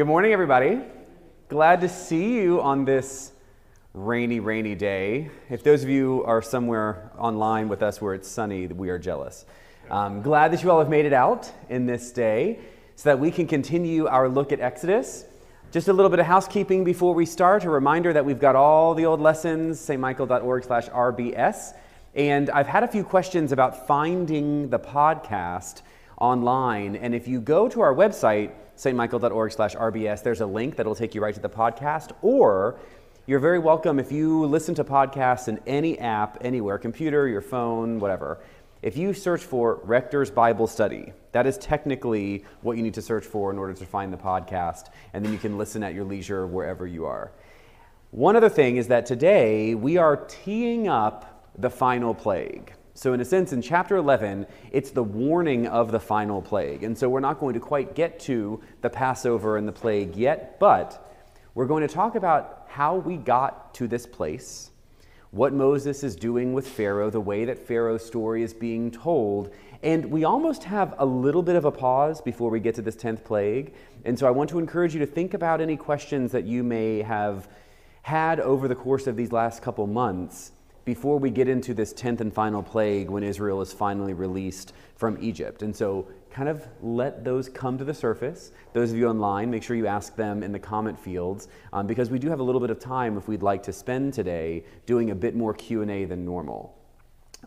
Good morning, everybody. Glad to see you on this rainy, rainy day. If those of you are somewhere online with us where it's sunny, we are jealous. Um, glad that you all have made it out in this day so that we can continue our look at Exodus. Just a little bit of housekeeping before we start. A reminder that we've got all the old lessons, stmichael.org slash RBS. And I've had a few questions about finding the podcast online. And if you go to our website, stmichael.org slash RBS, there's a link that'll take you right to the podcast. Or you're very welcome if you listen to podcasts in any app, anywhere, computer, your phone, whatever. If you search for Rector's Bible Study, that is technically what you need to search for in order to find the podcast, and then you can listen at your leisure wherever you are. One other thing is that today we are teeing up the final plague. So, in a sense, in chapter 11, it's the warning of the final plague. And so, we're not going to quite get to the Passover and the plague yet, but we're going to talk about how we got to this place, what Moses is doing with Pharaoh, the way that Pharaoh's story is being told. And we almost have a little bit of a pause before we get to this 10th plague. And so, I want to encourage you to think about any questions that you may have had over the course of these last couple months before we get into this 10th and final plague when Israel is finally released from Egypt. And so, kind of let those come to the surface. Those of you online, make sure you ask them in the comment fields um, because we do have a little bit of time if we'd like to spend today doing a bit more Q&A than normal.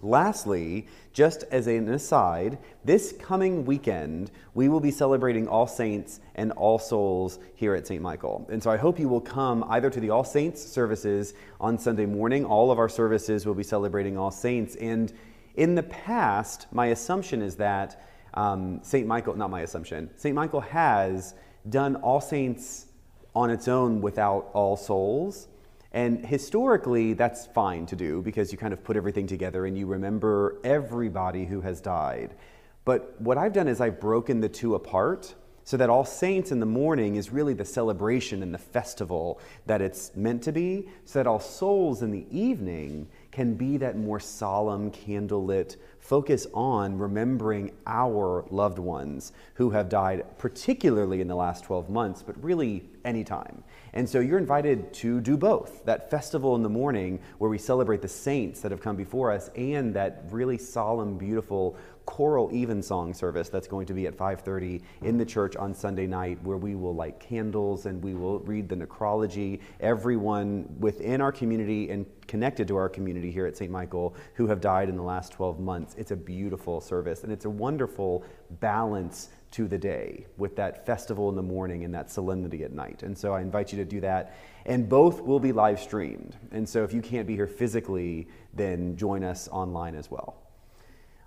Lastly, just as an aside, this coming weekend, we will be celebrating All Saints and All Souls here at St. Michael. And so I hope you will come either to the All Saints services on Sunday morning. All of our services will be celebrating All Saints. And in the past, my assumption is that um, St. Michael, not my assumption, St. Michael has done All Saints on its own without All Souls. And historically, that's fine to do because you kind of put everything together and you remember everybody who has died. But what I've done is I've broken the two apart so that All Saints in the morning is really the celebration and the festival that it's meant to be, so that All Souls in the evening can be that more solemn, candlelit focus on remembering our loved ones who have died, particularly in the last 12 months, but really anytime. And so you're invited to do both that festival in the morning where we celebrate the saints that have come before us and that really solemn, beautiful choral evensong service that's going to be at 5.30 in the church on sunday night where we will light candles and we will read the necrology everyone within our community and connected to our community here at st michael who have died in the last 12 months it's a beautiful service and it's a wonderful balance to the day with that festival in the morning and that solemnity at night. And so I invite you to do that. And both will be live streamed. And so if you can't be here physically, then join us online as well.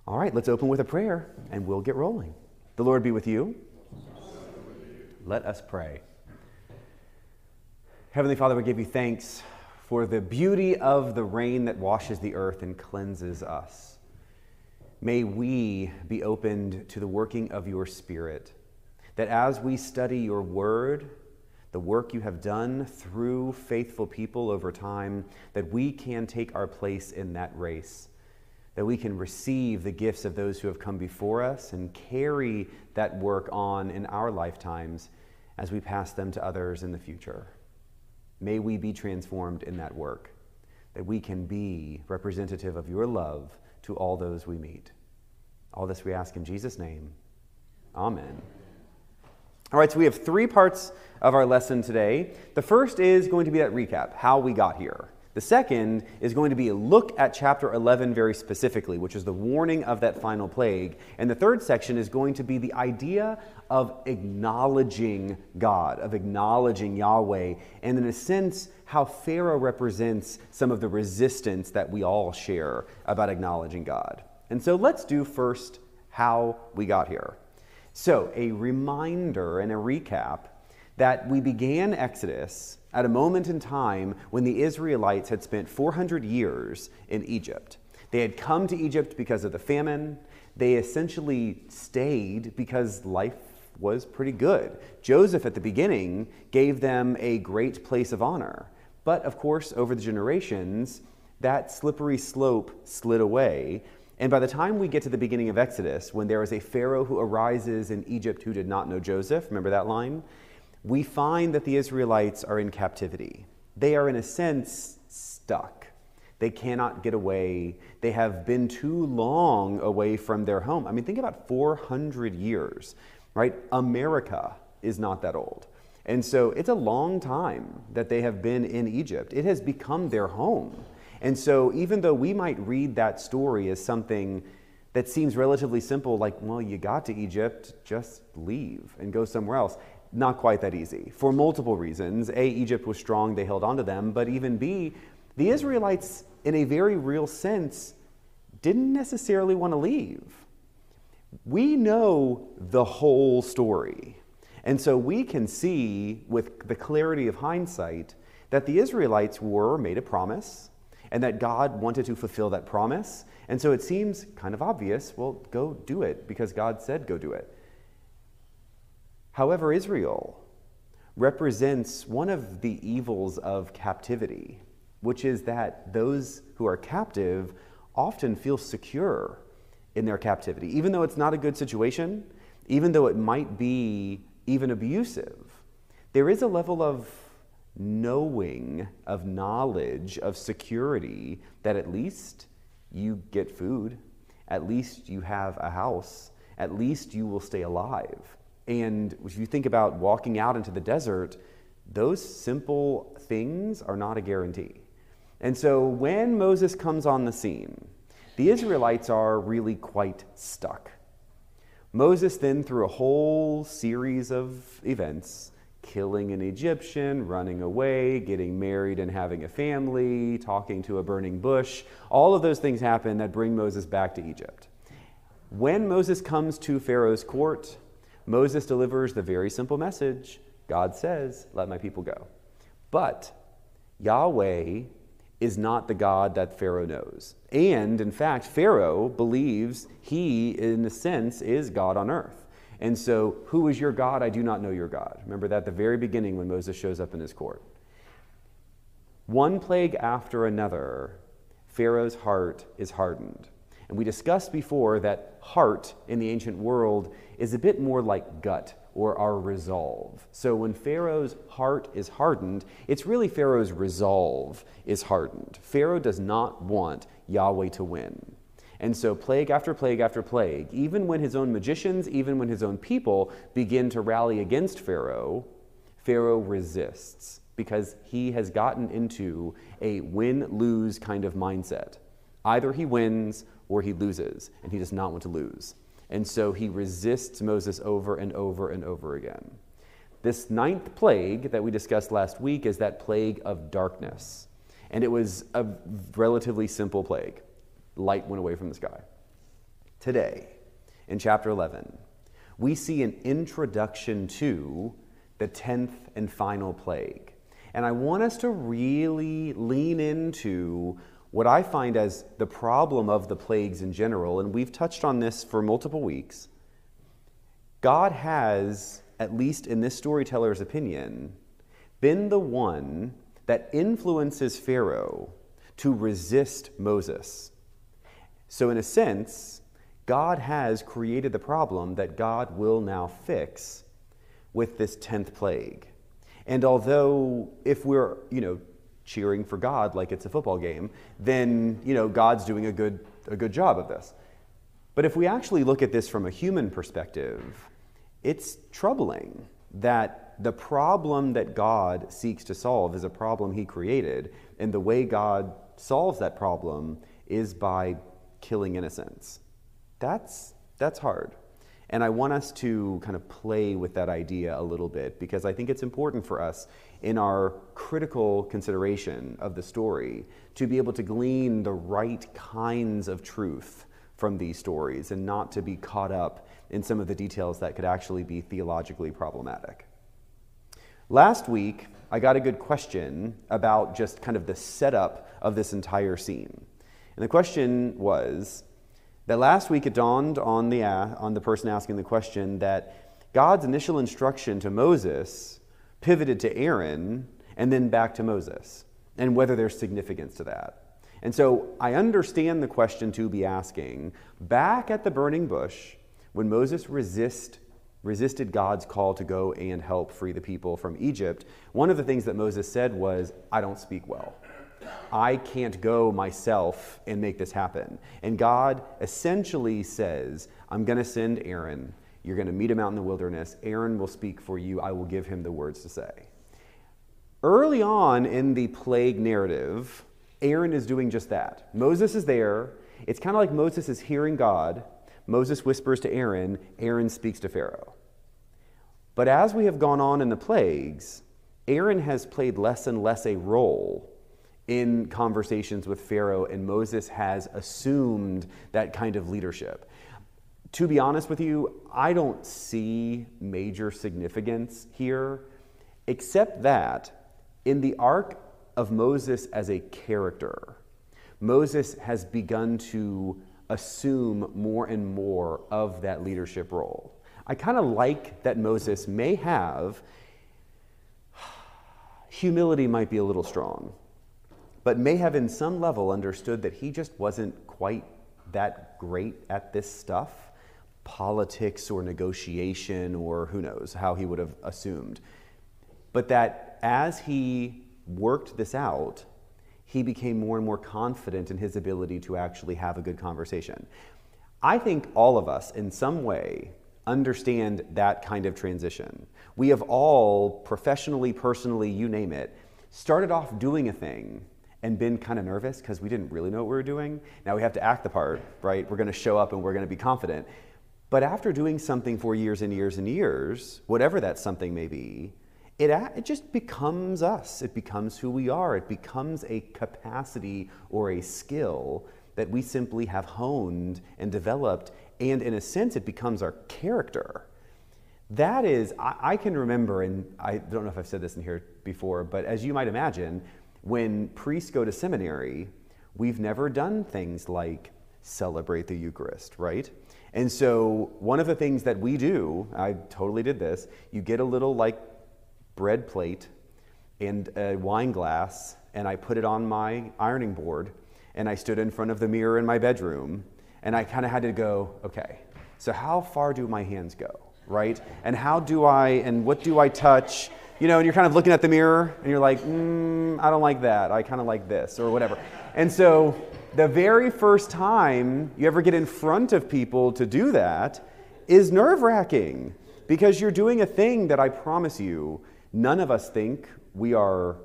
All right, let's open with a prayer and we'll get rolling. The Lord be with you. Let us pray. Heavenly Father, we give you thanks for the beauty of the rain that washes the earth and cleanses us. May we be opened to the working of your Spirit, that as we study your word, the work you have done through faithful people over time, that we can take our place in that race, that we can receive the gifts of those who have come before us and carry that work on in our lifetimes as we pass them to others in the future. May we be transformed in that work, that we can be representative of your love to all those we meet. All this we ask in Jesus' name. Amen. All right, so we have three parts of our lesson today. The first is going to be that recap, how we got here. The second is going to be a look at chapter 11 very specifically, which is the warning of that final plague. And the third section is going to be the idea of acknowledging God, of acknowledging Yahweh, and in a sense, how Pharaoh represents some of the resistance that we all share about acknowledging God. And so let's do first how we got here. So, a reminder and a recap that we began Exodus at a moment in time when the Israelites had spent 400 years in Egypt. They had come to Egypt because of the famine. They essentially stayed because life was pretty good. Joseph, at the beginning, gave them a great place of honor. But of course, over the generations, that slippery slope slid away. And by the time we get to the beginning of Exodus, when there is a Pharaoh who arises in Egypt who did not know Joseph, remember that line? We find that the Israelites are in captivity. They are, in a sense, stuck. They cannot get away. They have been too long away from their home. I mean, think about 400 years, right? America is not that old. And so it's a long time that they have been in Egypt. It has become their home. And so even though we might read that story as something that seems relatively simple, like, well, you got to Egypt, just leave and go somewhere else. Not quite that easy for multiple reasons. A, Egypt was strong, they held on to them, but even B, the Israelites, in a very real sense, didn't necessarily want to leave. We know the whole story. And so we can see with the clarity of hindsight that the Israelites were made a promise and that God wanted to fulfill that promise. And so it seems kind of obvious well, go do it because God said go do it. However, Israel represents one of the evils of captivity, which is that those who are captive often feel secure in their captivity. Even though it's not a good situation, even though it might be even abusive, there is a level of knowing, of knowledge, of security that at least you get food, at least you have a house, at least you will stay alive. And if you think about walking out into the desert, those simple things are not a guarantee. And so when Moses comes on the scene, the Israelites are really quite stuck. Moses then, through a whole series of events, killing an Egyptian, running away, getting married and having a family, talking to a burning bush. All of those things happen that bring Moses back to Egypt. When Moses comes to Pharaoh's court, Moses delivers the very simple message God says, Let my people go. But Yahweh is not the God that Pharaoh knows. And in fact, Pharaoh believes he, in a sense, is God on earth. And so, who is your God? I do not know your God. Remember that at the very beginning when Moses shows up in his court. One plague after another, Pharaoh's heart is hardened. And we discussed before that heart in the ancient world is a bit more like gut or our resolve. So when Pharaoh's heart is hardened, it's really Pharaoh's resolve is hardened. Pharaoh does not want Yahweh to win. And so, plague after plague after plague, even when his own magicians, even when his own people begin to rally against Pharaoh, Pharaoh resists because he has gotten into a win lose kind of mindset. Either he wins or he loses, and he does not want to lose. And so he resists Moses over and over and over again. This ninth plague that we discussed last week is that plague of darkness. And it was a relatively simple plague light went away from the sky. Today, in chapter 11, we see an introduction to the 10th and final plague. And I want us to really lean into what I find as the problem of the plagues in general, and we've touched on this for multiple weeks. God has, at least in this storyteller's opinion, been the one that influences Pharaoh to resist Moses. So, in a sense, God has created the problem that God will now fix with this 10th plague. And although, if we're, you know, cheering for God like it's a football game, then, you know, God's doing a good, a good job of this. But if we actually look at this from a human perspective, it's troubling that the problem that God seeks to solve is a problem he created, and the way God solves that problem is by killing innocents. That's, that's hard. And I want us to kind of play with that idea a little bit because I think it's important for us in our critical consideration of the story to be able to glean the right kinds of truth from these stories and not to be caught up in some of the details that could actually be theologically problematic. Last week, I got a good question about just kind of the setup of this entire scene. And the question was that last week it dawned on the, uh, on the person asking the question that God's initial instruction to Moses pivoted to Aaron and then back to Moses, and whether there's significance to that. And so I understand the question to be asking back at the burning bush, when Moses resists resisted God's call to go and help free the people from Egypt, one of the things that Moses said was, I don't speak well. I can't go myself and make this happen. And God essentially says, I'm going to send Aaron. You're going to meet him out in the wilderness. Aaron will speak for you. I will give him the words to say. Early on in the plague narrative, Aaron is doing just that. Moses is there. It's kind of like Moses is hearing God. Moses whispers to Aaron, Aaron speaks to Pharaoh. But as we have gone on in the plagues, Aaron has played less and less a role in conversations with Pharaoh, and Moses has assumed that kind of leadership. To be honest with you, I don't see major significance here, except that in the arc of Moses as a character, Moses has begun to assume more and more of that leadership role. I kind of like that Moses may have, humility might be a little strong but may have in some level understood that he just wasn't quite that great at this stuff politics or negotiation or who knows how he would have assumed. But that as he worked this out, he became more and more confident in his ability to actually have a good conversation. I think all of us, in some way, understand that kind of transition. We have all, professionally, personally, you name it, started off doing a thing and been kind of nervous because we didn't really know what we were doing. Now we have to act the part, right? We're going to show up and we're going to be confident. But after doing something for years and years and years, whatever that something may be, it, it just becomes us. It becomes who we are. It becomes a capacity or a skill that we simply have honed and developed. And in a sense, it becomes our character. That is, I, I can remember, and I don't know if I've said this in here before, but as you might imagine, when priests go to seminary, we've never done things like celebrate the Eucharist, right? And so, one of the things that we do, I totally did this, you get a little like bread plate and a wine glass, and I put it on my ironing board, and I stood in front of the mirror in my bedroom, and I kind of had to go, okay, so how far do my hands go, right? And how do I, and what do I touch? you know, and you're kind of looking at the mirror and you're like, mm, I don't like that. I kind of like this or whatever. And so the very first time you ever get in front of people to do that is nerve wracking because you're doing a thing that I promise you, none of us think we are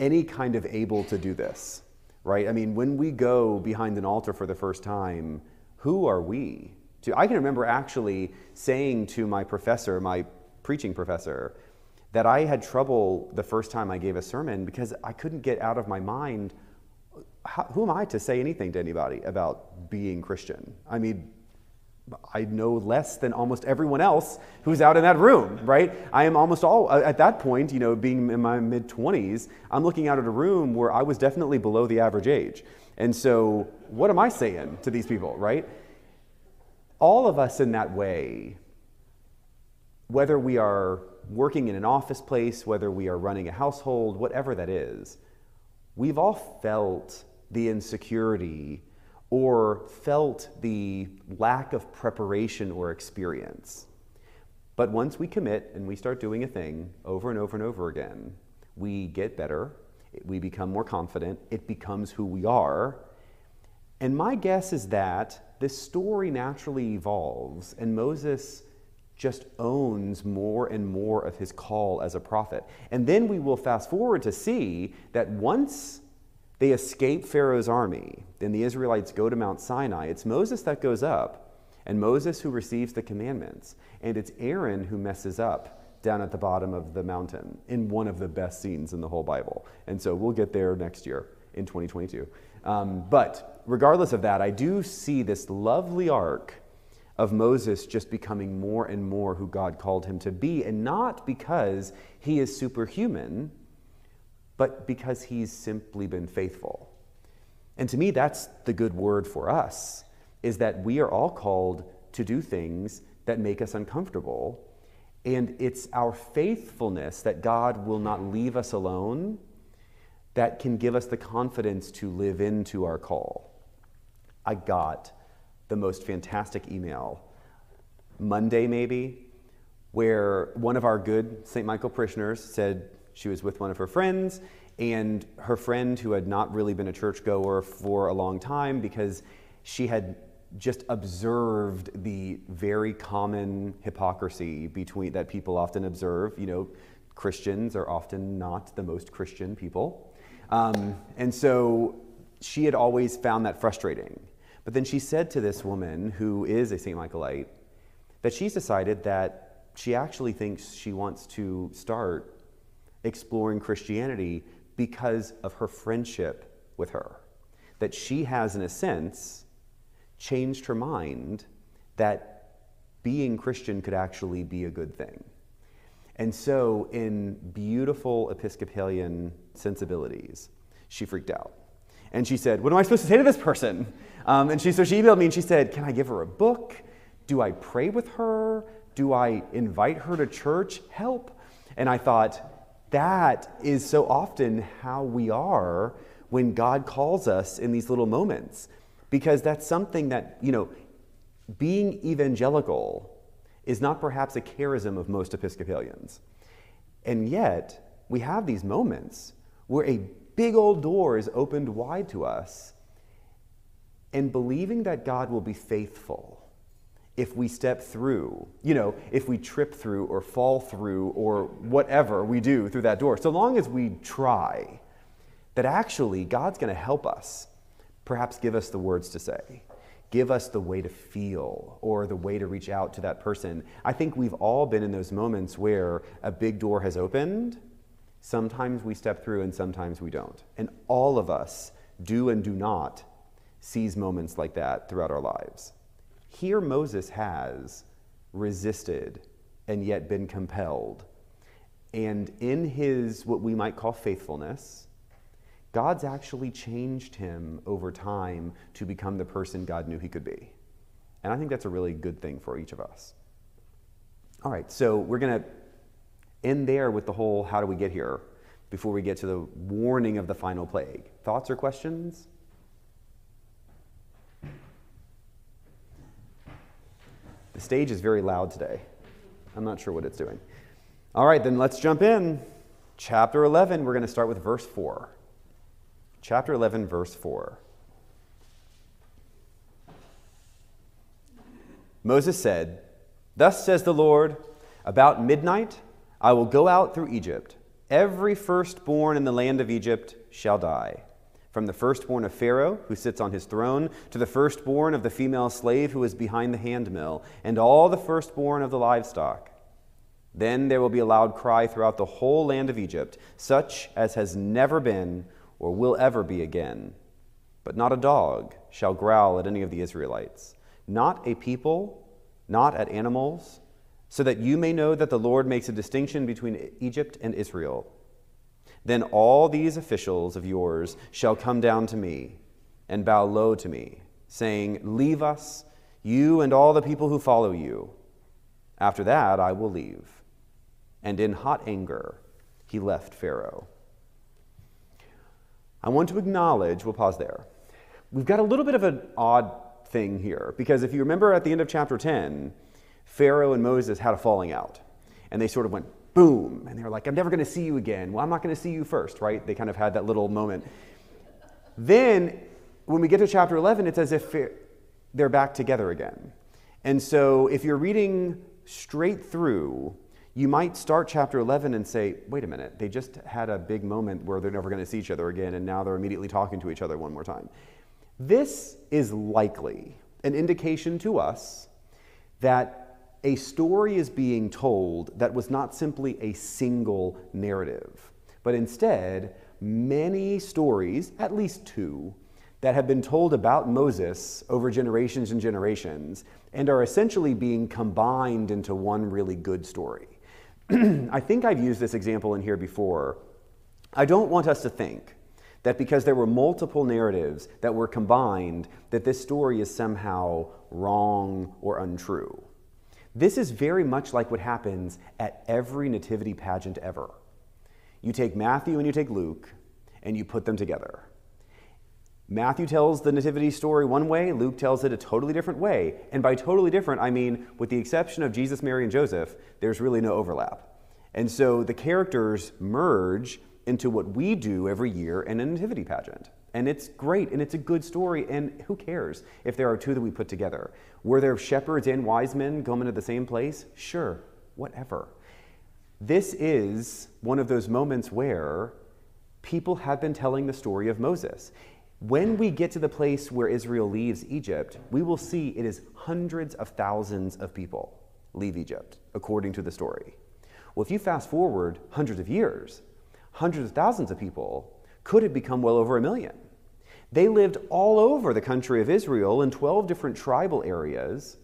any kind of able to do this, right? I mean, when we go behind an altar for the first time, who are we? To, I can remember actually saying to my professor, my preaching professor, that I had trouble the first time I gave a sermon because I couldn't get out of my mind how, who am I to say anything to anybody about being Christian? I mean, I know less than almost everyone else who's out in that room, right? I am almost all, uh, at that point, you know, being in my mid 20s, I'm looking out at a room where I was definitely below the average age. And so, what am I saying to these people, right? All of us in that way, whether we are working in an office place, whether we are running a household, whatever that is, we've all felt the insecurity or felt the lack of preparation or experience. But once we commit and we start doing a thing over and over and over again, we get better, we become more confident, it becomes who we are. And my guess is that this story naturally evolves, and Moses just owns more and more of his call as a prophet. And then we will fast forward to see that once they escape Pharaoh's army, then the Israelites go to Mount Sinai. It's Moses that goes up, and Moses who receives the commandments, and it's Aaron who messes up down at the bottom of the mountain in one of the best scenes in the whole Bible. And so we'll get there next year in 2022. Um, but regardless of that, I do see this lovely arc of Moses just becoming more and more who God called him to be, and not because he is superhuman, but because he's simply been faithful. And to me, that's the good word for us, is that we are all called to do things that make us uncomfortable. And it's our faithfulness that God will not leave us alone that can give us the confidence to live into our call. I got the most fantastic email Monday, maybe, where one of our good St. Michael parishioners said she was with one of her friends, and her friend, who had not really been a churchgoer for a long time because she had just observed the very common hypocrisy between that people often observe. You know, Christians are often not the most Christian people. Um, and so she had always found that frustrating. But then she said to this woman, who is a St. Michaelite, that she's decided that she actually thinks she wants to start exploring Christianity because of her friendship with her. That she has, in a sense, changed her mind that being Christian could actually be a good thing. And so, in beautiful Episcopalian sensibilities, she freaked out. And she said, What am I supposed to say to this person? Um, and she, so she emailed me and she said, Can I give her a book? Do I pray with her? Do I invite her to church? Help. And I thought, that is so often how we are when God calls us in these little moments. Because that's something that, you know, being evangelical is not perhaps a charism of most Episcopalians. And yet, we have these moments where a big old door is opened wide to us, and believing that God will be faithful if we step through, you know, if we trip through or fall through or whatever we do through that door, so long as we try, that actually God's going to help us, perhaps give us the words to say, give us the way to feel or the way to reach out to that person. I think we've all been in those moments where a big door has opened. Sometimes we step through and sometimes we don't. And all of us do and do not seize moments like that throughout our lives. Here, Moses has resisted and yet been compelled. And in his, what we might call faithfulness, God's actually changed him over time to become the person God knew he could be. And I think that's a really good thing for each of us. All right, so we're going to end there with the whole how do we get here before we get to the warning of the final plague. Thoughts or questions? Stage is very loud today. I'm not sure what it's doing. All right, then let's jump in. Chapter 11, we're going to start with verse 4. Chapter 11, verse 4. Moses said, Thus says the Lord, about midnight I will go out through Egypt. Every firstborn in the land of Egypt shall die from the firstborn of Pharaoh, who sits on his throne, to the firstborn of the female slave who is behind the handmill, and all the firstborn of the livestock. Then there will be a loud cry throughout the whole land of Egypt, such as has never been or will ever be again. But not a dog shall growl at any of the Israelites, not a people, not at animals, so that you may know that the Lord makes a distinction between Egypt and Israel then all these officials of yours shall come down to me and bow low to me, saying, Leave us, you and all the people who follow you. After that, I will leave. And in hot anger, he left Pharaoh. I want to acknowledge, we'll pause there. We've got a little bit of an odd thing here, because if you remember at the end of chapter 10, Pharaoh and Moses had a falling out, and they sort of went boom. And they were like, I'm never going to see you again. Well, I'm not going to see you first, right? They kind of had that little moment. Then, when we get to chapter 11, it's as if they're back together again. And so, if you're reading straight through, you might start chapter 11 and say, wait a minute, they just had a big moment where they're never going to see each other again, and now they're immediately talking to each other one more time. This is likely an indication to us that a story is being told that was not simply a single narrative, but instead many stories, at least two, that have been told about Moses over generations and generations and are essentially being combined into one really good story. I think I've used this example in here before. I don't want us to think that because there were multiple narratives that were combined, that this story is somehow wrong or untrue. This is very much like what happens at every nativity pageant ever. You take Matthew and you take Luke and you put them together. Matthew tells the nativity story one way, Luke tells it a totally different way. And by totally different, I mean, with the exception of Jesus, Mary, and Joseph, there's really no overlap. And so the characters merge into what we do every year in a nativity pageant. And it's great and it's a good story. And who cares if there are two that we put together? Were there shepherds and wise men coming to the same place? Sure, whatever. This is one of those moments where people have been telling the story of Moses. When we get to the place where Israel leaves Egypt, we will see it is hundreds of thousands of people leave Egypt, according to the story. Well, if you fast forward hundreds of years, hundreds of thousands of people could have become well over a million. They lived all over the country of Israel in 12 different tribal areas.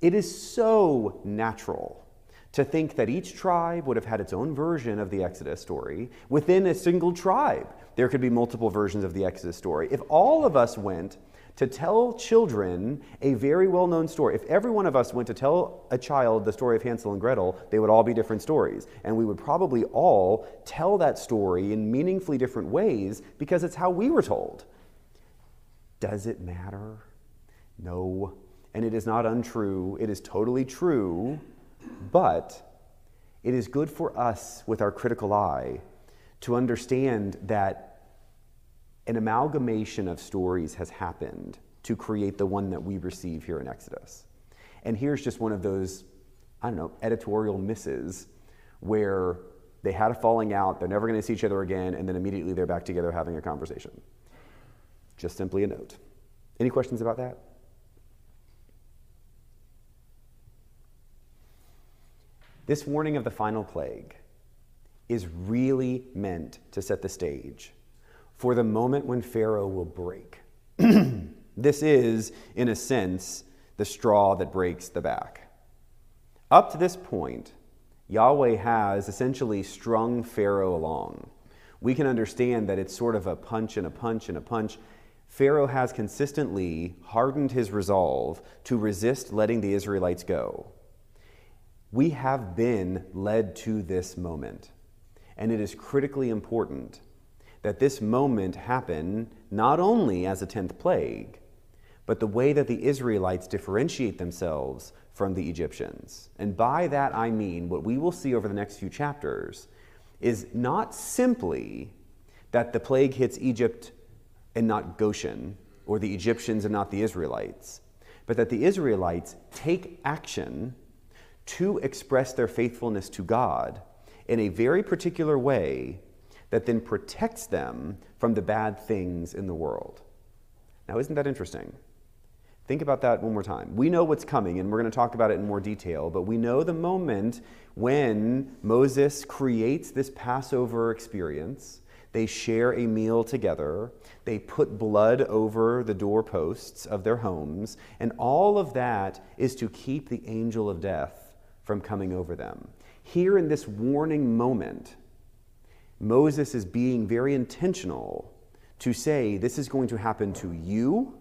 It is so natural to think that each tribe would have had its own version of the Exodus story. Within a single tribe, there could be multiple versions of the Exodus story. If all of us went to tell children a very well known story. If every one of us went to tell a child the story of Hansel and Gretel, they would all be different stories. And we would probably all tell that story in meaningfully different ways because it's how we were told. Does it matter? No. And it is not untrue, it is totally true, but it is good for us with our critical eye to understand that an amalgamation of stories has happened to create the one that we receive here in Exodus. And here's just one of those, I don't know, editorial misses where they had a falling out, they're never going to see each other again, and then immediately they're back together having a conversation. Just simply a note. Any questions about that? This warning of the final plague is really meant to set the stage for the moment when Pharaoh will break. this is, in a sense, the straw that breaks the back. Up to this point, Yahweh has essentially strung Pharaoh along. We can understand that it's sort of a punch and a punch and a punch. Pharaoh has consistently hardened his resolve to resist letting the Israelites go. We have been led to this moment, and it is critically important that this moment happen not only as a tenth plague, but the way that the Israelites differentiate themselves from the Egyptians. And by that I mean what we will see over the next few chapters is not simply that the plague hits Egypt and not Goshen, or the Egyptians and not the Israelites, but that the Israelites take action to express their faithfulness to God in a very particular way that then protects them from the bad things in the world. Now, isn't that interesting? Think about that one more time. We know what's coming, and we're going to talk about it in more detail, but we know the moment when Moses creates this Passover experience. They share a meal together. They put blood over the doorposts of their homes. And all of that is to keep the angel of death from coming over them. Here in this warning moment, Moses is being very intentional to say this is going to happen to you,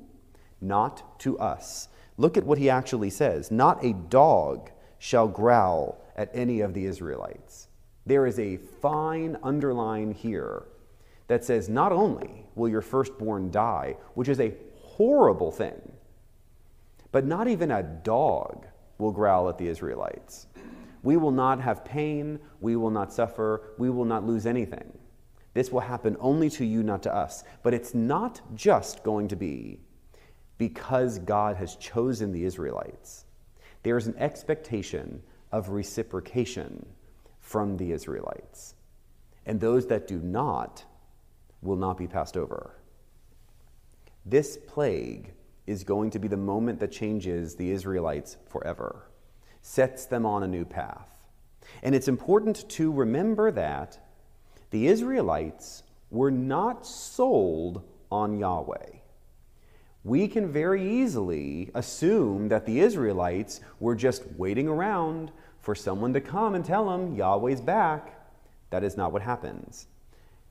not to us. Look at what he actually says Not a dog shall growl at any of the Israelites. There is a fine underline here that says not only will your firstborn die, which is a horrible thing, but not even a dog will growl at the Israelites. We will not have pain. We will not suffer. We will not lose anything. This will happen only to you, not to us. But it's not just going to be because God has chosen the Israelites. There is an expectation of reciprocation from the Israelites. And those that do not will not be passed over. This plague is going to be the moment that changes the Israelites forever sets them on a new path. And it's important to remember that the Israelites were not sold on Yahweh. We can very easily assume that the Israelites were just waiting around for someone to come and tell them Yahweh's back. That is not what happens.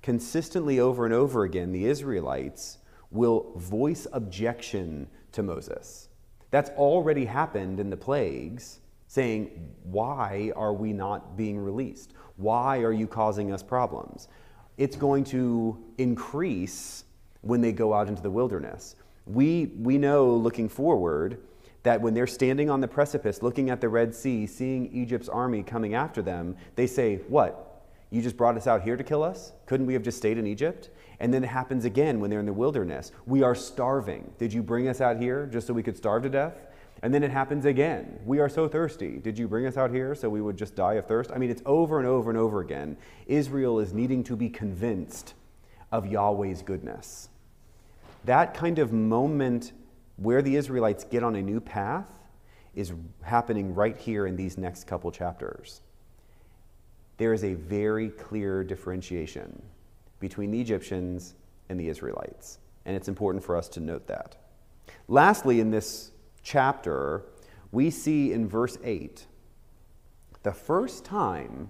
Consistently over and over again, the Israelites will voice objection to Moses. That's already happened in the plagues saying, Why are we not being released? Why are you causing us problems? It's going to increase when they go out into the wilderness. We, we know looking forward that when they're standing on the precipice, looking at the Red Sea, seeing Egypt's army coming after them, they say, What? You just brought us out here to kill us? Couldn't we have just stayed in Egypt? And then it happens again when they're in the wilderness. We are starving. Did you bring us out here just so we could starve to death? And then it happens again. We are so thirsty. Did you bring us out here so we would just die of thirst? I mean, it's over and over and over again. Israel is needing to be convinced of Yahweh's goodness. That kind of moment where the Israelites get on a new path is happening right here in these next couple chapters. There is a very clear differentiation between the Egyptians and the Israelites, and it's important for us to note that. Lastly, in this chapter, we see in verse 8 the first time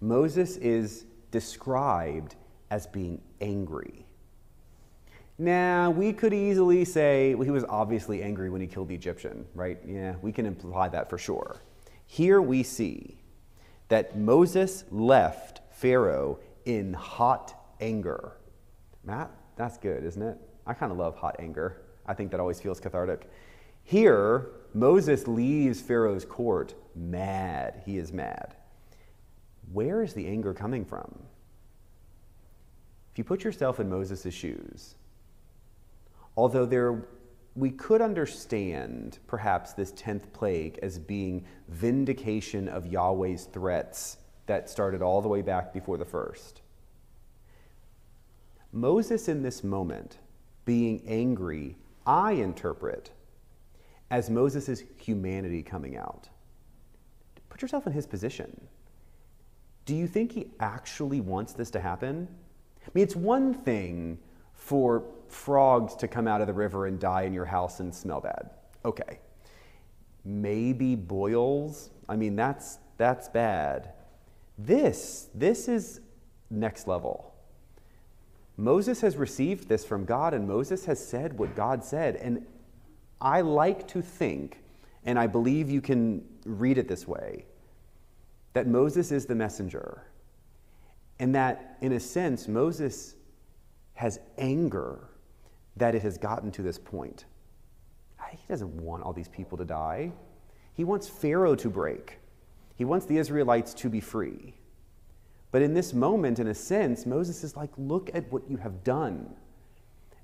Moses is described as being angry. Now, we could easily say well, he was obviously angry when he killed the Egyptian, right? Yeah, we can imply that for sure. Here we see that Moses left Pharaoh in hot anger. Matt, that's good, isn't it? I kind of love hot anger. I think that always feels cathartic. Here, Moses leaves Pharaoh's court mad. He is mad. Where is the anger coming from? If you put yourself in Moses' shoes, although there, we could understand perhaps this 10th plague as being vindication of Yahweh's threats that started all the way back before the first. Moses, in this moment, being angry, I interpret as Moses' humanity coming out. Put yourself in his position. Do you think he actually wants this to happen? I mean, it's one thing for frogs to come out of the river and die in your house and smell bad. Okay. Maybe boils. I mean, that's, that's bad. This, this is next level. Moses has received this from God, and Moses has said what God said. And I like to think, and I believe you can read it this way, that Moses is the messenger. And that, in a sense, Moses has anger that it has gotten to this point. He doesn't want all these people to die. He wants Pharaoh to break. He wants the Israelites to be free. But in this moment, in a sense, Moses is like, Look at what you have done.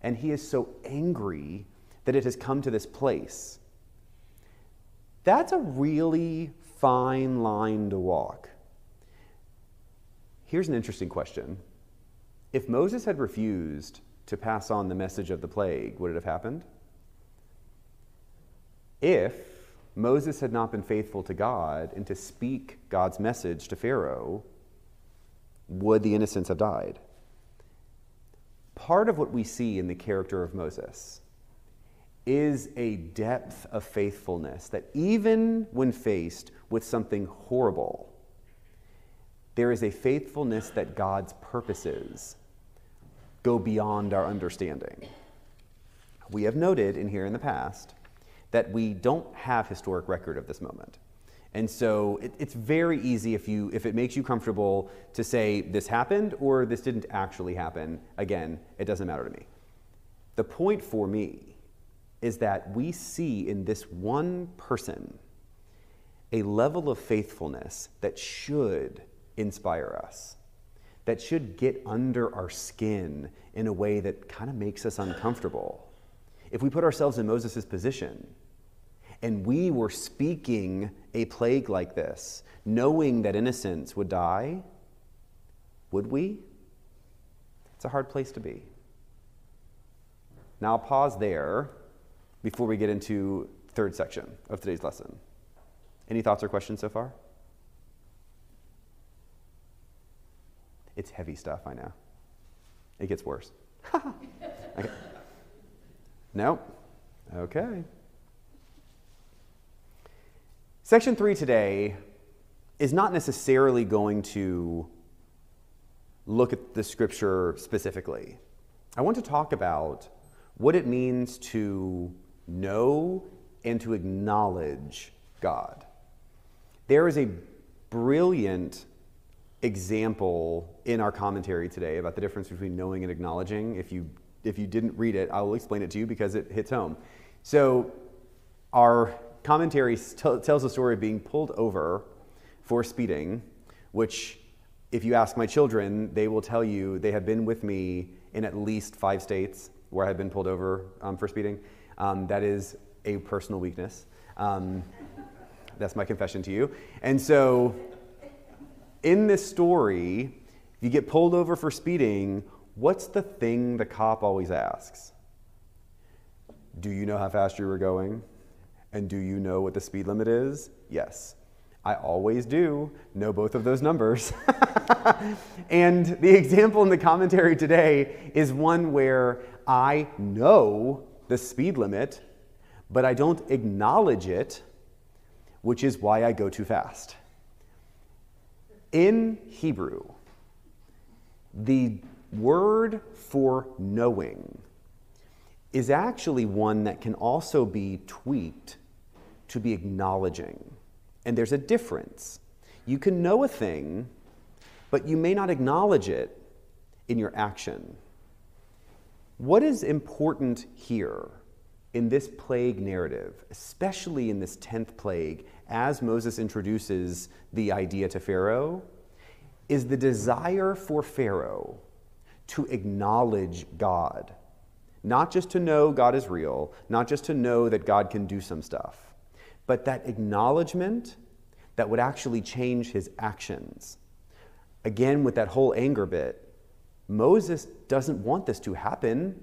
And he is so angry that it has come to this place. That's a really fine line to walk. Here's an interesting question if Moses had refused to pass on the message of the plague, would it have happened? If Moses had not been faithful to God and to speak God's message to Pharaoh, would the innocents have died? Part of what we see in the character of Moses is a depth of faithfulness that even when faced with something horrible, there is a faithfulness that God's purposes go beyond our understanding. We have noted in here in the past that we don't have historic record of this moment. And so it, it's very easy if, you, if it makes you comfortable to say this happened or this didn't actually happen. Again, it doesn't matter to me. The point for me is that we see in this one person a level of faithfulness that should inspire us that should get under our skin in a way that kind of makes us uncomfortable. If we put ourselves in Moses' position and we were speaking a plague like this, knowing that innocents would die, would we? It's a hard place to be. Now I'll pause there before we get into third section of today's lesson. Any thoughts or questions so far? It's heavy stuff, I know. It gets worse. okay. No? Okay. Section three today is not necessarily going to look at the scripture specifically. I want to talk about what it means to know and to acknowledge God. There is a brilliant example in our commentary today about the difference between knowing and acknowledging. If you if you didn't read it, I will explain it to you because it hits home. So, our commentary t- tells the story of being pulled over for speeding, which, if you ask my children, they will tell you they have been with me in at least five states where I've been pulled over um, for speeding. Um, that is a personal weakness. Um, that's my confession to you. And so, in this story, if you get pulled over for speeding, what's the thing the cop always asks? Do you know how fast you were going? And do you know what the speed limit is? Yes. I always do know both of those numbers. and the example in the commentary today is one where I know the speed limit, but I don't acknowledge it, which is why I go too fast. In Hebrew, the word for knowing is actually one that can also be tweaked to be acknowledging. And there's a difference. You can know a thing, but you may not acknowledge it in your action. What is important here in this plague narrative, especially in this 10th plague, as Moses introduces the idea to Pharaoh, is the desire for Pharaoh to acknowledge God. Not just to know God is real, not just to know that God can do some stuff, but that acknowledgement that would actually change his actions. Again, with that whole anger bit, Moses doesn't want this to happen,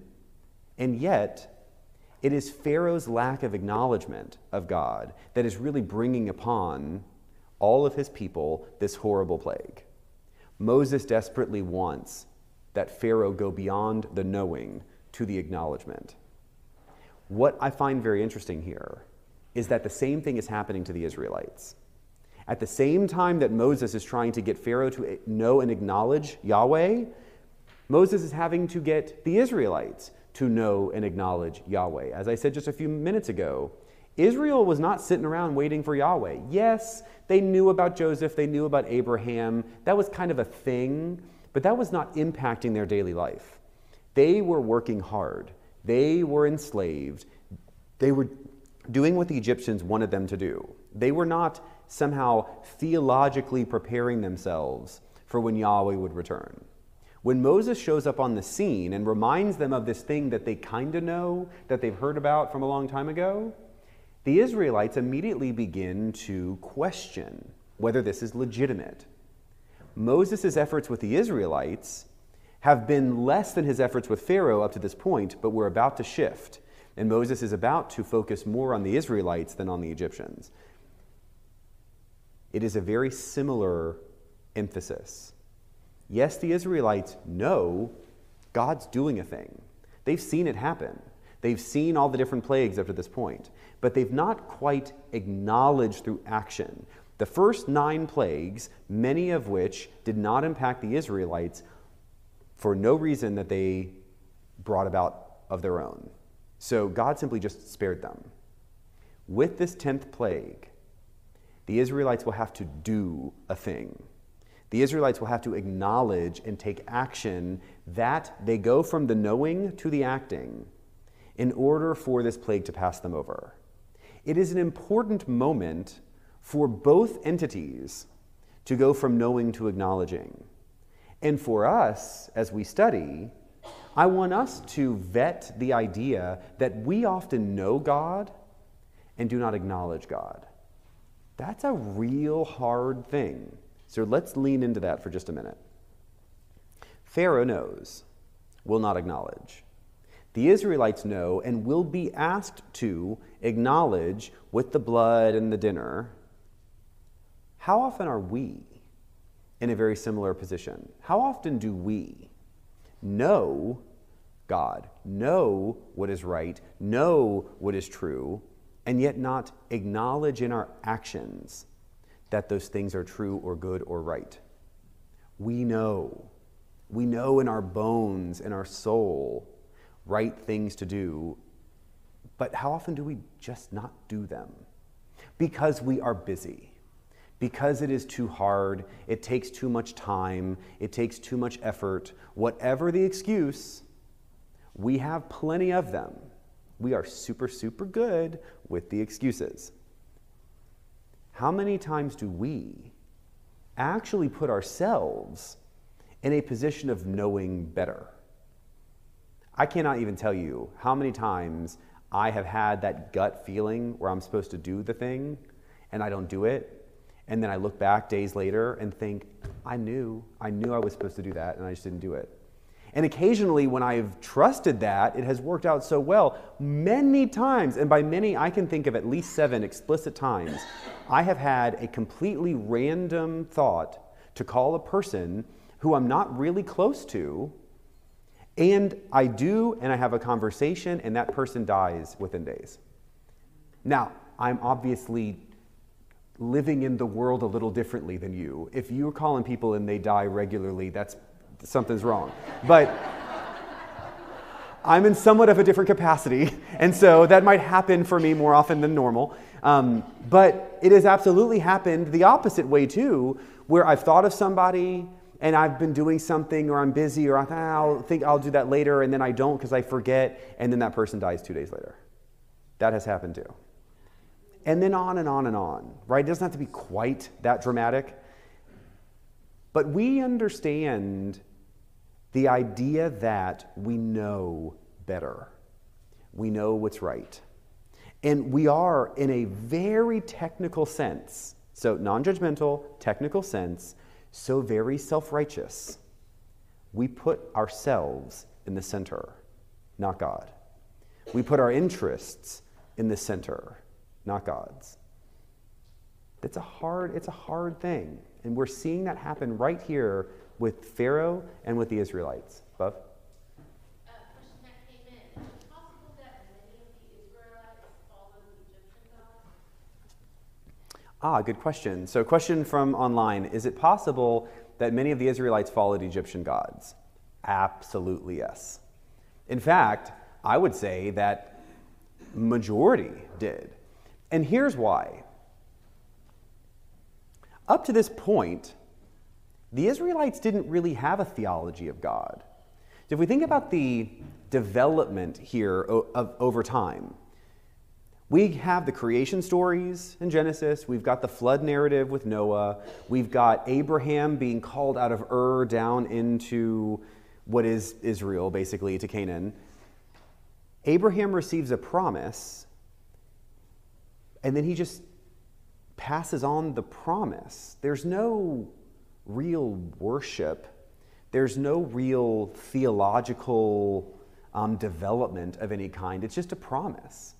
and yet it is Pharaoh's lack of acknowledgement of God that is really bringing upon all of his people this horrible plague. Moses desperately wants that Pharaoh go beyond the knowing to the acknowledgement. What I find very interesting here is that the same thing is happening to the Israelites. At the same time that Moses is trying to get Pharaoh to know and acknowledge Yahweh, Moses is having to get the Israelites to know and acknowledge Yahweh. As I said just a few minutes ago, Israel was not sitting around waiting for Yahweh. Yes, they knew about Joseph, they knew about Abraham. That was kind of a thing, but that was not impacting their daily life. They were working hard, they were enslaved, they were doing what the Egyptians wanted them to do. They were not somehow theologically preparing themselves for when Yahweh would return. When Moses shows up on the scene and reminds them of this thing that they kind of know, that they've heard about from a long time ago, the Israelites immediately begin to question whether this is legitimate. Moses' efforts with the Israelites have been less than his efforts with Pharaoh up to this point, but we're about to shift. And Moses is about to focus more on the Israelites than on the Egyptians. It is a very similar emphasis. Yes, the Israelites know God's doing a thing, they've seen it happen. They've seen all the different plagues up to this point, but they've not quite acknowledged through action. The first nine plagues, many of which did not impact the Israelites for no reason that they brought about of their own. So God simply just spared them. With this 10th plague, the Israelites will have to do a thing. The Israelites will have to acknowledge and take action that they go from the knowing to the acting in order for this plague to pass them over. It is an important moment for both entities to go from knowing to acknowledging. And for us, as we study, I want us to vet the idea that we often know God and do not acknowledge God. That's a real hard thing. So let's lean into that for just a minute. Pharaoh knows, will not acknowledge. The Israelites know and will be asked to acknowledge with the blood and the dinner. How often are we in a very similar position? How often do we know God, know what is right, know what is true, and yet not acknowledge in our actions that those things are true or good or right? We know. We know in our bones, in our soul, right things to do, but how often do we just not do them? Because we are busy. Because it is too hard, it takes too much time, it takes too much effort, whatever the excuse, We have plenty of them. We are super, super good with the excuses. How many times do we actually put ourselves in a position of knowing better? I cannot even tell you how many times I have had that gut feeling where I'm supposed to do the thing and I don't do it. And then I look back days later and think, I knew, I knew I was supposed to do that and I just didn't do it. And occasionally, when I've trusted that, it has worked out so well. Many times, and by many, I can think of at least seven explicit times, I have had a completely random thought to call a person who I'm not really close to, and I do, and I have a conversation, and that person dies within days. Now, I'm obviously living in the world a little differently than you. If you're calling people and they die regularly, that's something's wrong. But I'm in somewhat of a different capacity, and so that might happen for me more often than normal. Um, but it has absolutely happened the opposite way too, where I've thought of somebody and I've been doing something, or I'm busy, or I'll think I'll do that later, and then I don't because I forget, and then that person dies two days later. That has happened too. And then on and on and on, right? It doesn't have to be quite that dramatic. But we understand the idea that we know better, we know what's right. And we are, in a very technical sense, so non judgmental, technical sense, so very self righteous. We put ourselves in the center, not God. We put our interests in the center, not God's. It's a hard, it's a hard thing. And we're seeing that happen right here with Pharaoh and with the Israelites. Buff? Ah, good question. So, question from online Is it possible that many of the Israelites followed Egyptian gods? Absolutely yes. In fact, I would say that majority did. And here's why. Up to this point, the Israelites didn't really have a theology of God. If we think about the development here of, over time, we have the creation stories in Genesis. We've got the flood narrative with Noah. We've got Abraham being called out of Ur down into what is Israel, basically, to Canaan. Abraham receives a promise, and then he just passes on the promise. There's no real worship, there's no real theological um, development of any kind. It's just a promise.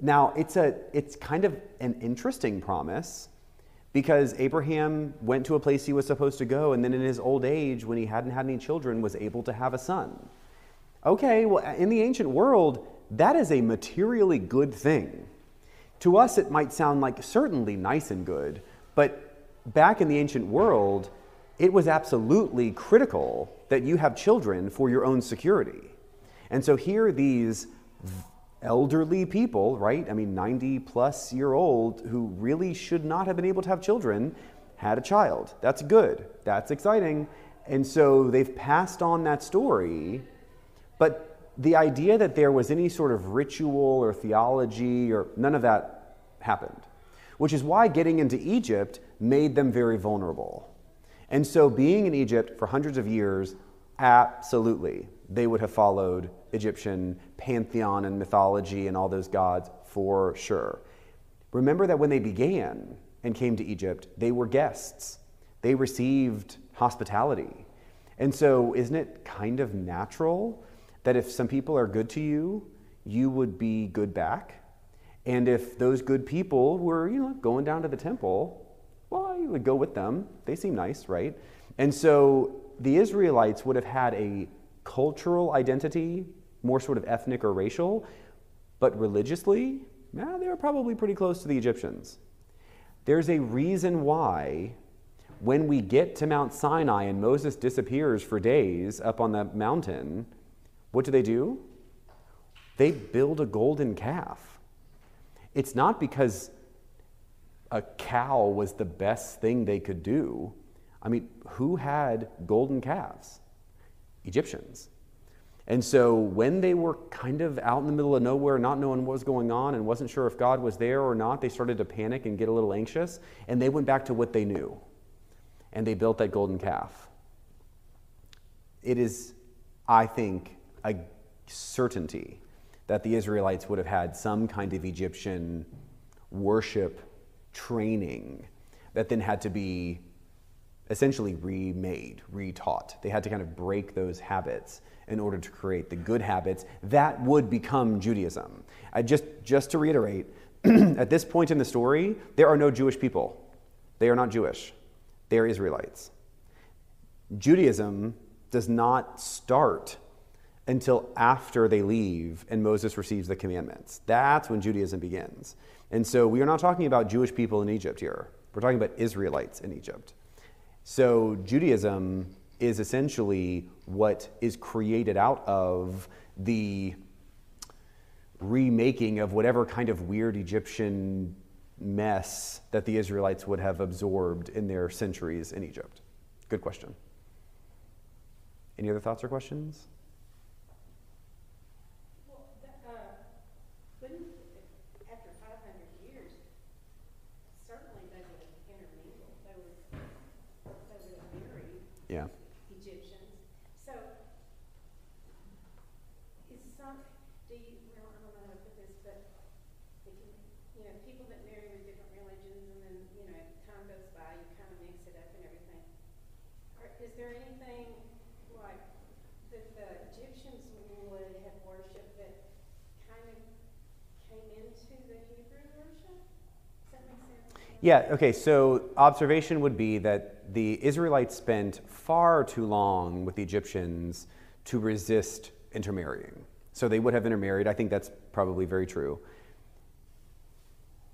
Now, it's, a, it's kind of an interesting promise because Abraham went to a place he was supposed to go, and then in his old age, when he hadn't had any children, was able to have a son. Okay, well, in the ancient world, that is a materially good thing. To us, it might sound like certainly nice and good, but back in the ancient world, it was absolutely critical that you have children for your own security. And so here, these elderly people, right? I mean, 90 plus year old who really should not have been able to have children had a child. That's good. That's exciting. And so they've passed on that story, but the idea that there was any sort of ritual or theology or none of that happened, which is why getting into Egypt made them very vulnerable. And so, being in Egypt for hundreds of years, absolutely, they would have followed Egyptian pantheon and mythology and all those gods for sure. Remember that when they began and came to Egypt, they were guests, they received hospitality. And so, isn't it kind of natural that if some people are good to you, you would be good back. And if those good people were, you know, going down to the temple, well, you would go with them. They seem nice, right? And so the Israelites would have had a cultural identity, more sort of ethnic or racial, but religiously, yeah, they were probably pretty close to the Egyptians. There's a reason why when we get to Mount Sinai and Moses disappears for days up on the mountain, what do they do? They build a golden calf. It's not because a cow was the best thing they could do. I mean, who had golden calves? Egyptians. And so when they were kind of out in the middle of nowhere, not knowing what was going on and wasn't sure if God was there or not, they started to panic and get a little anxious. And they went back to what they knew. And they built that golden calf. It is, I think, a certainty that the Israelites would have had some kind of Egyptian worship training that then had to be essentially remade, retaught. They had to kind of break those habits in order to create the good habits that would become Judaism. I just, just to reiterate, at this point in the story, there are no Jewish people. They are not Jewish, they are Israelites. Judaism does not start until after they leave and Moses receives the commandments. That's when Judaism begins. And so we are not talking about Jewish people in Egypt here. We're talking about Israelites in Egypt. So Judaism is essentially what is created out of the remaking of whatever kind of weird Egyptian mess that the Israelites would have absorbed in their centuries in Egypt. Good question. Any other thoughts or questions? Yeah. Egyptians. So, is some, do you, well, I don't know how to put this, but, if you, you know, people that marry with different religions and then, you know, time goes by, you kind of mix it up and everything. Or is there anything like that the Egyptians would have worshipped that kind of came into the Hebrew worship? Does that make sense? Yeah, okay, so observation would be that the Israelites spent far too long with the Egyptians to resist intermarrying. So they would have intermarried. I think that's probably very true.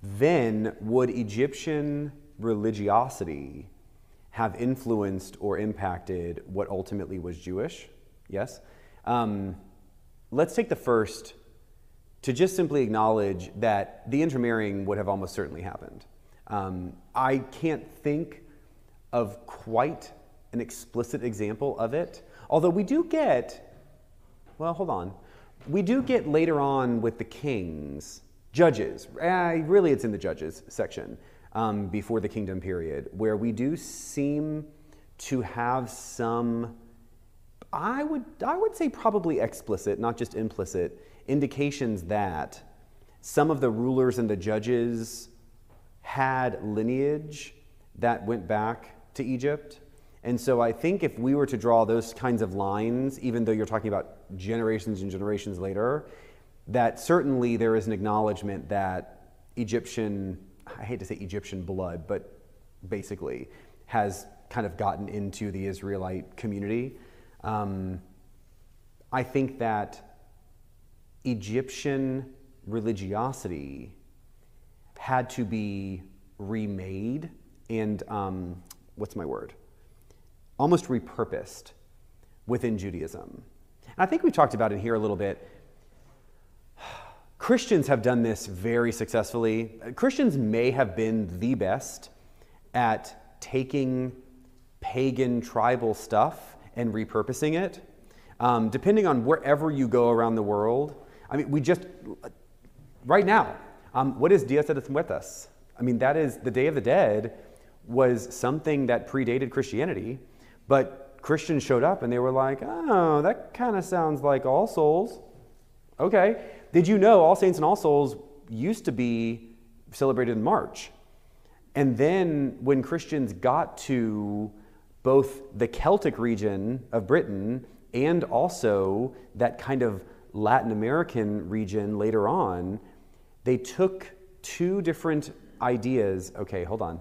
Then, would Egyptian religiosity have influenced or impacted what ultimately was Jewish? Yes. Um, let's take the first to just simply acknowledge that the intermarrying would have almost certainly happened. Um, I can't think of quite an explicit example of it. Although we do get, well, hold on. We do get later on with the kings, judges. Eh, really, it's in the judges section um, before the kingdom period, where we do seem to have some. I would, I would say probably explicit, not just implicit, indications that some of the rulers and the judges had lineage that went back to Egypt. And so I think if we were to draw those kinds of lines, even though you're talking about generations and generations later, that certainly there is an acknowledgement that Egyptian, I hate to say Egyptian blood, but basically has kind of gotten into the Israelite community. Um, I think that Egyptian religiosity had to be remade and um, what's my word? Almost repurposed within Judaism. And I think we talked about it here a little bit. Christians have done this very successfully. Christians may have been the best at taking pagan tribal stuff and repurposing it. Um, depending on wherever you go around the world, I mean, we just, right now, um, what is Dia de los Muertos? I mean, that is the Day of the Dead was something that predated Christianity, but Christians showed up and they were like, oh, that kind of sounds like All Souls. Okay. Did you know All Saints and All Souls used to be celebrated in March? And then when Christians got to both the Celtic region of Britain and also that kind of Latin American region later on, they took two different ideas. Okay, hold on.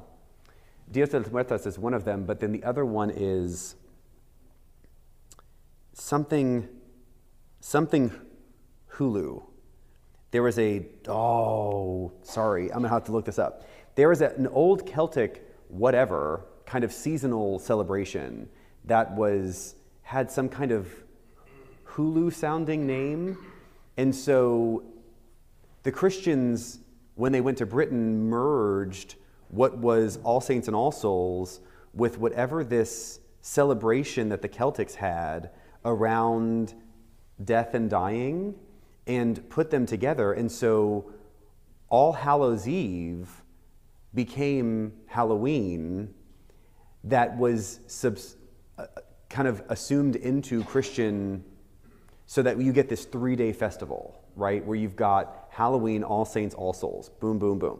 Dias de los Muertos is one of them, but then the other one is something, something Hulu. There was a, oh, sorry, I'm gonna have to look this up. There was a, an old Celtic whatever kind of seasonal celebration that was, had some kind of Hulu sounding name. And so the Christians, when they went to Britain, merged what was All Saints and All Souls with whatever this celebration that the Celtics had around death and dying and put them together. And so All Hallows Eve became Halloween that was subs- uh, kind of assumed into Christian so that you get this three day festival, right? Where you've got Halloween, All Saints, All Souls, boom, boom, boom.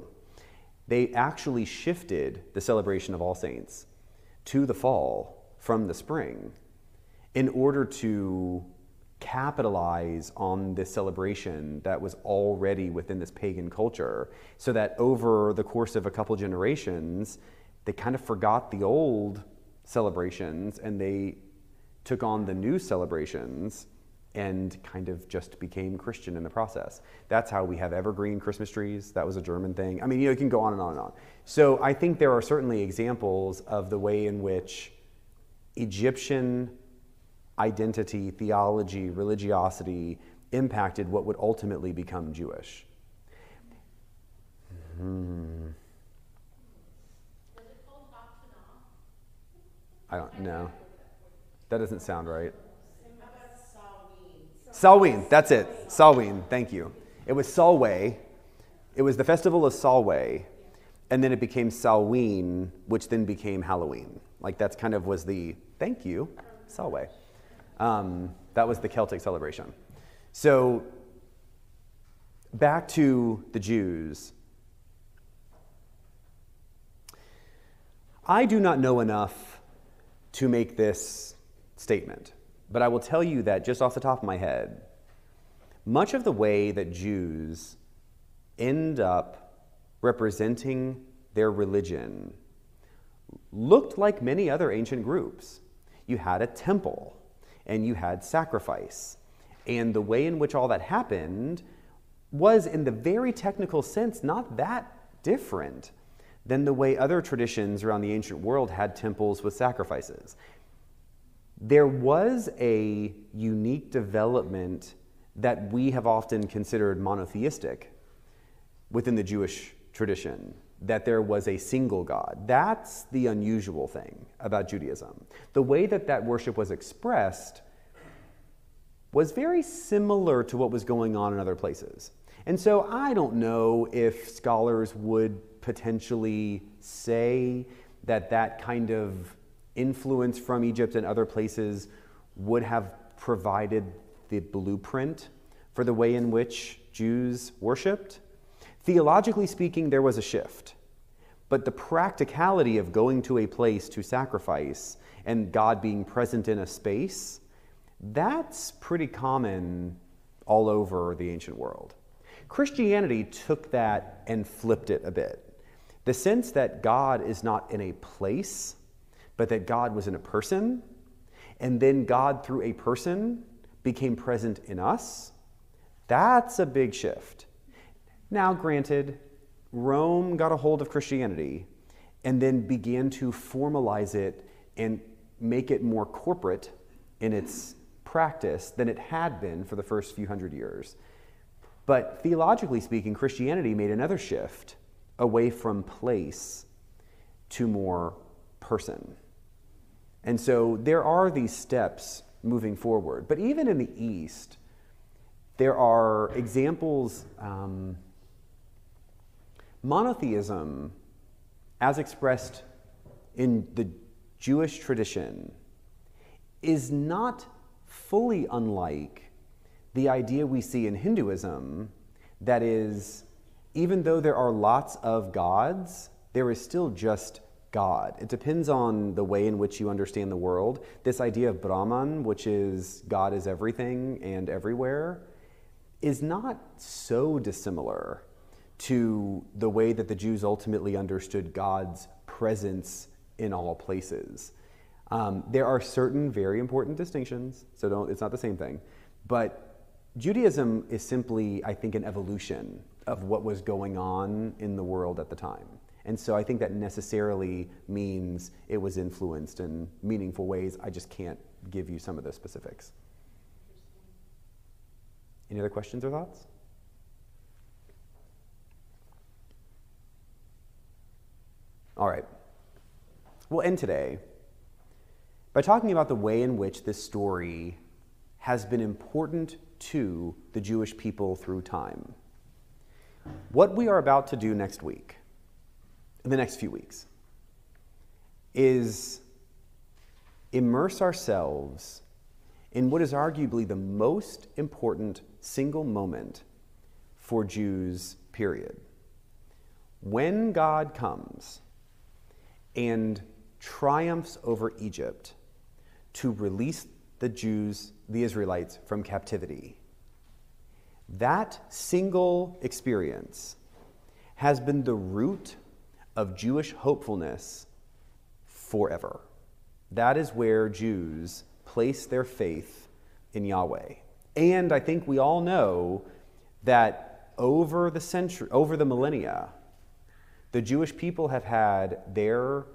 They actually shifted the celebration of All Saints to the fall from the spring in order to capitalize on this celebration that was already within this pagan culture so that over the course of a couple generations they kind of forgot the old celebrations and they took on the new celebrations and kind of just became Christian in the process. That's how we have evergreen Christmas trees. That was a German thing. I mean, you know, you can go on and on and on. So I think there are certainly examples of the way in which Egyptian identity, theology, religiosity impacted what would ultimately become Jewish. Hmm. I don't know. That doesn't sound right. Samhain, that's it. Samhain, thank you. It was Solway. It was the festival of Solway, and then it became Samhain, which then became Halloween. Like that's kind of was the thank you, Solway. Um, that was the Celtic celebration. So back to the Jews. I do not know enough to make this statement. But I will tell you that just off the top of my head, much of the way that Jews end up representing their religion looked like many other ancient groups. You had a temple and you had sacrifice. And the way in which all that happened was, in the very technical sense, not that different than the way other traditions around the ancient world had temples with sacrifices there was a unique development that we have often considered monotheistic within the Jewish tradition, that there was a single God. That's the unusual thing about Judaism. The way that that worship was expressed was very similar to what was going on in other places. And so I don't know if scholars would potentially say that that kind of influence from Egypt and other places would have provided the blueprint for the way in which Jews worshiped. Theologically speaking, there was a shift. But the practicality of going to a place to sacrifice and God being present in a space, that's pretty common all over the ancient world. Christianity took that and flipped it a bit. The sense that God is not in a place, but that God was in a person, and then God, through a person, became present in us, that's a big shift. Now, granted, Rome got a hold of Christianity and then began to formalize it and make it more corporate in its practice than it had been for the first few hundred years. But theologically speaking, Christianity made another shift away from place to more person. And so there are these steps moving forward. But even in the East, there are examples. Um, monotheism, as expressed in the Jewish tradition, is not fully unlike the idea we see in Hinduism that is, even though there are lots of gods, there is still just God. It depends on the way in which you understand the world. This idea of Brahman, which is God is everything and everywhere, is not so dissimilar to the way that the Jews ultimately understood God's presence in all places. Um, there are certain very important distinctions, so don't, it's not the same thing. But Judaism is simply, I think, an evolution of what was going on in the world at the time. And so I think that necessarily means it was influenced in meaningful ways. I just can't give you some of the specifics. Any other questions or thoughts? All right. We'll end today by talking about the way in which this story has been important to the Jewish people through time. What we are about to do next week, in the next few weeks, is immerse ourselves in what is arguably the most important single moment for Jews, period. When God comes and triumphs over Egypt to release the Jews, the Israelites, from captivity, that single experience has been the root of Jewish hopefulness forever. That is where Jews place their faith in Yahweh. And I think we all know that over the century, over the millennia, the Jewish people have had their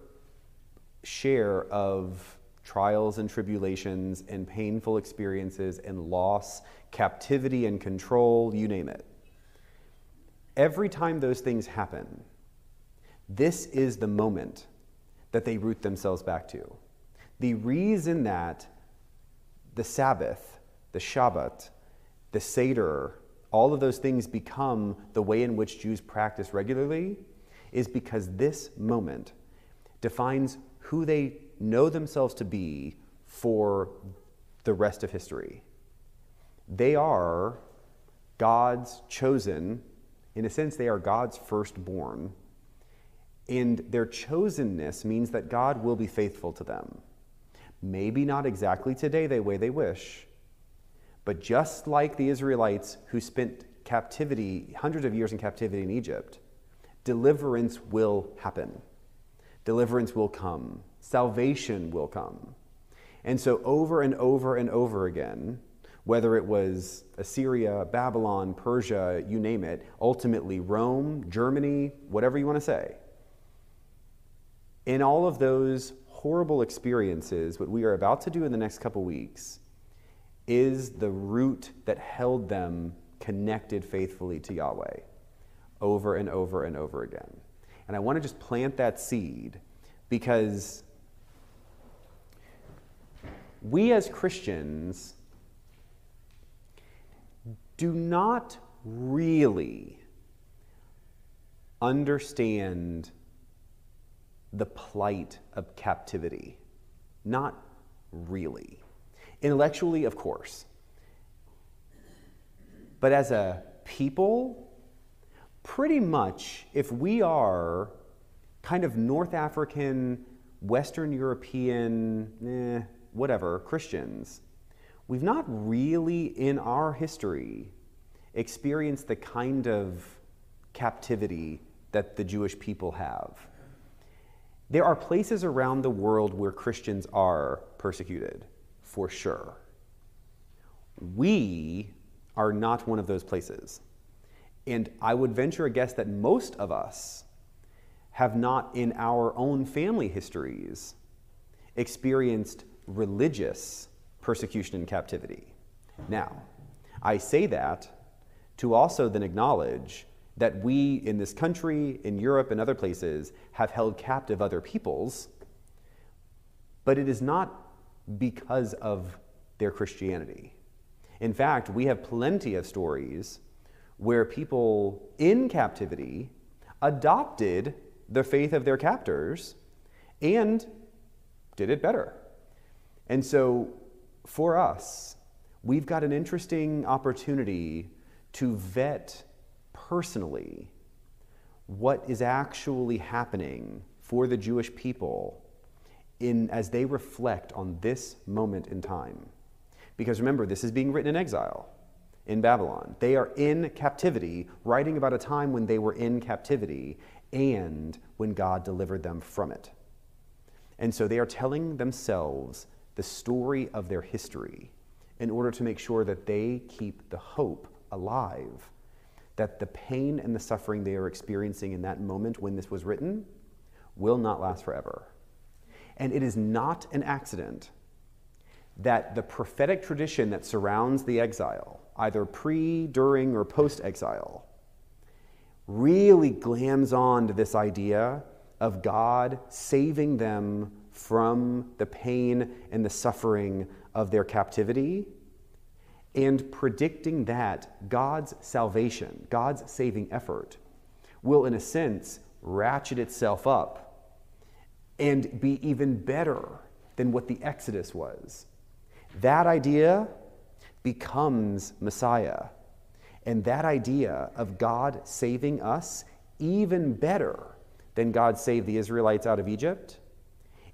share of trials and tribulations and painful experiences and loss, captivity and control, you name it. Every time those things happen, this is the moment that they root themselves back to. The reason that the Sabbath, the Shabbat, the Seder, all of those things become the way in which Jews practice regularly is because this moment defines who they know themselves to be for the rest of history. They are God's chosen, in a sense, they are God's firstborn. And their chosenness means that God will be faithful to them. Maybe not exactly today the way they wish, but just like the Israelites who spent captivity, hundreds of years in captivity in Egypt, deliverance will happen. Deliverance will come. Salvation will come. And so, over and over and over again, whether it was Assyria, Babylon, Persia, you name it, ultimately Rome, Germany, whatever you want to say, in all of those horrible experiences, what we are about to do in the next couple weeks is the root that held them connected faithfully to Yahweh over and over and over again. And I want to just plant that seed because we as Christians do not really understand the plight of captivity. Not really. Intellectually, of course. But as a people, pretty much if we are kind of North African, Western European, eh, whatever, Christians, we've not really in our history experienced the kind of captivity that the Jewish people have. There are places around the world where Christians are persecuted, for sure. We are not one of those places. And I would venture a guess that most of us have not, in our own family histories, experienced religious persecution and captivity. Now, I say that to also then acknowledge that we in this country, in Europe, and other places have held captive other peoples, but it is not because of their Christianity. In fact, we have plenty of stories where people in captivity adopted the faith of their captors and did it better. And so, for us, we've got an interesting opportunity to vet personally what is actually happening for the Jewish people in, as they reflect on this moment in time. Because remember, this is being written in exile in Babylon. They are in captivity, writing about a time when they were in captivity and when God delivered them from it. And so they are telling themselves the story of their history in order to make sure that they keep the hope alive that the pain and the suffering they are experiencing in that moment when this was written will not last forever. And it is not an accident that the prophetic tradition that surrounds the exile, either pre, during, or post exile, really glams on to this idea of God saving them from the pain and the suffering of their captivity and predicting that God's salvation, God's saving effort, will, in a sense, ratchet itself up and be even better than what the Exodus was. That idea becomes Messiah. And that idea of God saving us even better than God saved the Israelites out of Egypt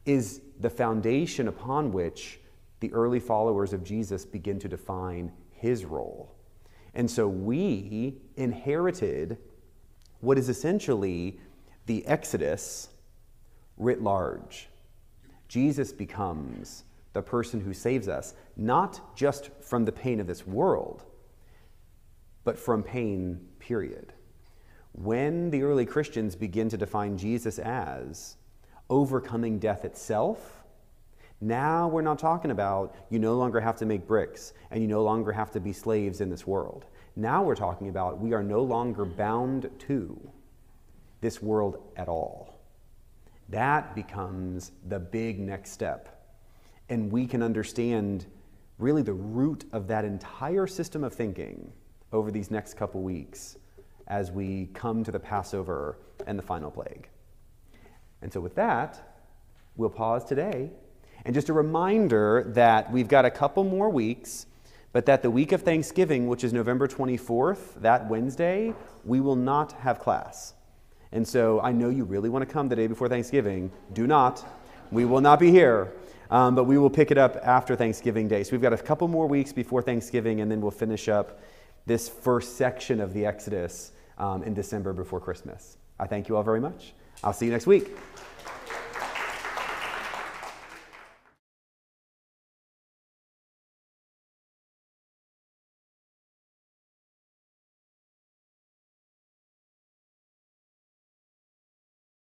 is the foundation upon which the early followers of Jesus begin to define his role. And so we inherited what is essentially the Exodus writ large. Jesus becomes the person who saves us, not just from the pain of this world, but from pain, period. When the early Christians begin to define Jesus as overcoming death itself, now we're not talking about you no longer have to make bricks and you no longer have to be slaves in this world. Now we're talking about we are no longer bound to this world at all. That becomes the big next step. And we can understand really the root of that entire system of thinking over these next couple weeks as we come to the Passover and the final plague. And so, with that, we'll pause today. And just a reminder that we've got a couple more weeks, but that the week of Thanksgiving, which is November 24th, that Wednesday, we will not have class. And so I know you really want to come the day before Thanksgiving. Do not. We will not be here. Um, but we will pick it up after Thanksgiving Day. So we've got a couple more weeks before Thanksgiving, and then we'll finish up this first section of the Exodus um, in December before Christmas. I thank you all very much. I'll see you next week.